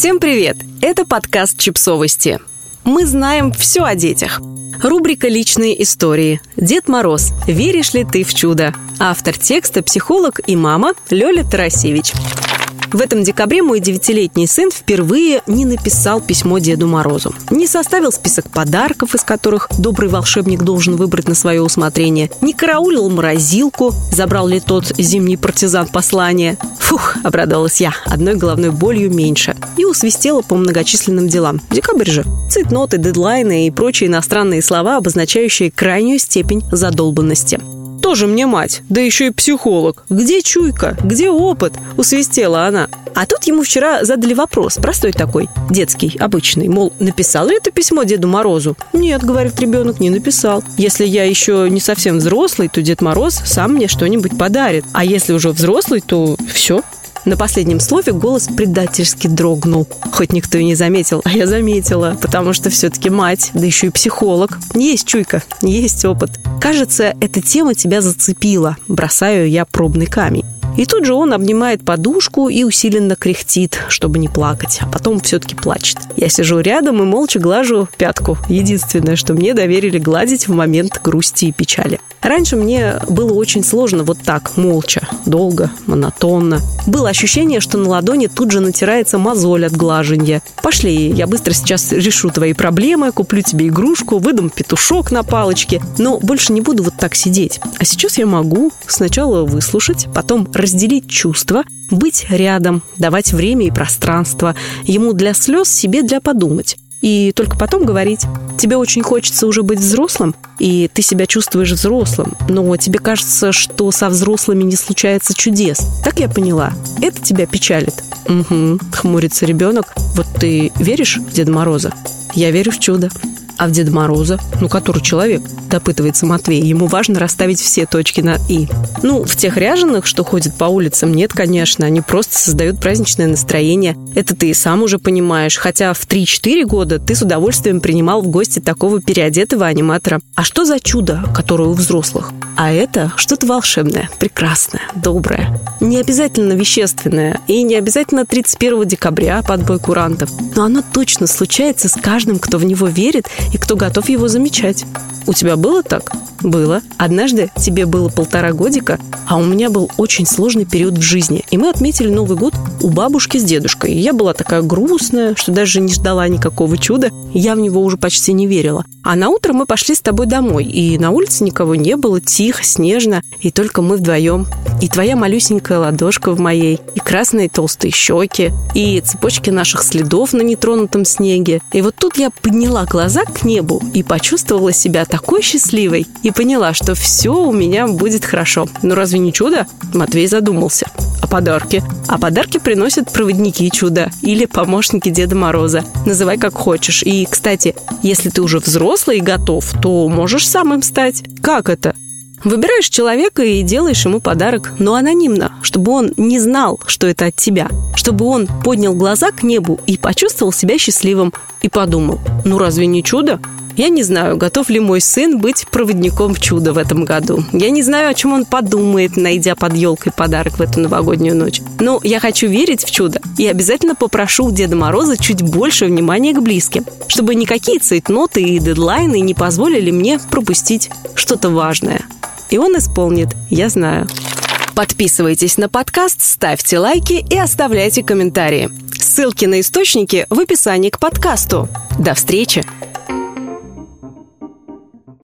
Всем привет! Это подкаст «Чипсовости». Мы знаем все о детях. Рубрика «Личные истории». Дед Мороз. Веришь ли ты в чудо? Автор текста – психолог и мама Лёля Тарасевич. В этом декабре мой девятилетний сын впервые не написал письмо Деду Морозу. Не составил список подарков, из которых добрый волшебник должен выбрать на свое усмотрение. Не караулил морозилку, забрал ли тот зимний партизан послание. Фух, обрадовалась я, одной головной болью меньше. И усвистела по многочисленным делам. Декабрь же. Цитноты, дедлайны и прочие иностранные слова, обозначающие крайнюю степень задолбанности. Тоже мне мать, да еще и психолог. Где чуйка? Где опыт? Усвистела она. А тут ему вчера задали вопрос, простой такой, детский, обычный, мол, написал ли это письмо Деду Морозу? Нет, говорит ребенок, не написал. Если я еще не совсем взрослый, то Дед Мороз сам мне что-нибудь подарит. А если уже взрослый, то все, на последнем слове голос предательски дрогнул. Хоть никто и не заметил, а я заметила, потому что все-таки мать, да еще и психолог. Есть чуйка, есть опыт. Кажется, эта тема тебя зацепила. Бросаю я пробный камень. И тут же он обнимает подушку и усиленно кряхтит, чтобы не плакать, а потом все-таки плачет. Я сижу рядом и молча глажу пятку. Единственное, что мне доверили гладить в момент грусти и печали. Раньше мне было очень сложно вот так, молча, долго, монотонно. Было ощущение, что на ладони тут же натирается мозоль от глаженья. Пошли, я быстро сейчас решу твои проблемы, куплю тебе игрушку, выдам петушок на палочке, но больше не буду вот так сидеть. А сейчас я могу сначала выслушать, потом разделить чувства, быть рядом, давать время и пространство. Ему для слез, себе для подумать. И только потом говорить, тебе очень хочется уже быть взрослым, и ты себя чувствуешь взрослым, но тебе кажется, что со взрослыми не случается чудес. Так я поняла. Это тебя печалит? Угу, хмурится ребенок. Вот ты веришь в Деда Мороза? Я верю в чудо. А в Деда Мороза? Ну, который человек? Допытывается Матвей. Ему важно расставить все точки на «и». Ну, в тех ряженых, что ходят по улицам, нет, конечно. Они просто создают праздничное настроение. Это ты и сам уже понимаешь. Хотя в 3-4 года ты с удовольствием принимал в гости такого переодетого аниматора. А что за чудо, которое у взрослых? А это что-то волшебное, прекрасное, доброе. Не обязательно вещественное и не обязательно 31 декабря под бой курантов. Но оно точно случается с каждым, кто в него верит и кто готов его замечать. У тебя было так? Было. Однажды тебе было полтора годика, а у меня был очень сложный период в жизни. И мы отметили Новый год у бабушки с дедушкой. Я была такая грустная, что даже не ждала никакого чуда. Я в него уже почти не верила. А на утро мы пошли с тобой домой. И на улице никого не было, тихо, снежно. И только мы вдвоем. И твоя малюсенькая ладошка в моей. И красные толстые щеки. И цепочки наших следов на нетронутом снеге. И вот тут я подняла глаза к небу и почувствовала себя такой счастливой и поняла, что все у меня будет хорошо. Ну разве не чудо? Матвей задумался. А подарки? А подарки приносят проводники чуда или помощники Деда Мороза. Называй как хочешь. И, кстати, если ты уже взрослый и готов, то можешь сам им стать. Как это? Выбираешь человека и делаешь ему подарок, но анонимно, чтобы он не знал, что это от тебя. Чтобы он поднял глаза к небу и почувствовал себя счастливым. И подумал, ну разве не чудо? Я не знаю, готов ли мой сын быть проводником в чудо в этом году. Я не знаю, о чем он подумает, найдя под елкой подарок в эту новогоднюю ночь. Но я хочу верить в чудо и обязательно попрошу у Деда Мороза чуть больше внимания к близким, чтобы никакие цейтноты и дедлайны не позволили мне пропустить что-то важное. И он исполнит, я знаю. Подписывайтесь на подкаст, ставьте лайки и оставляйте комментарии. Ссылки на источники в описании к подкасту. До встречи!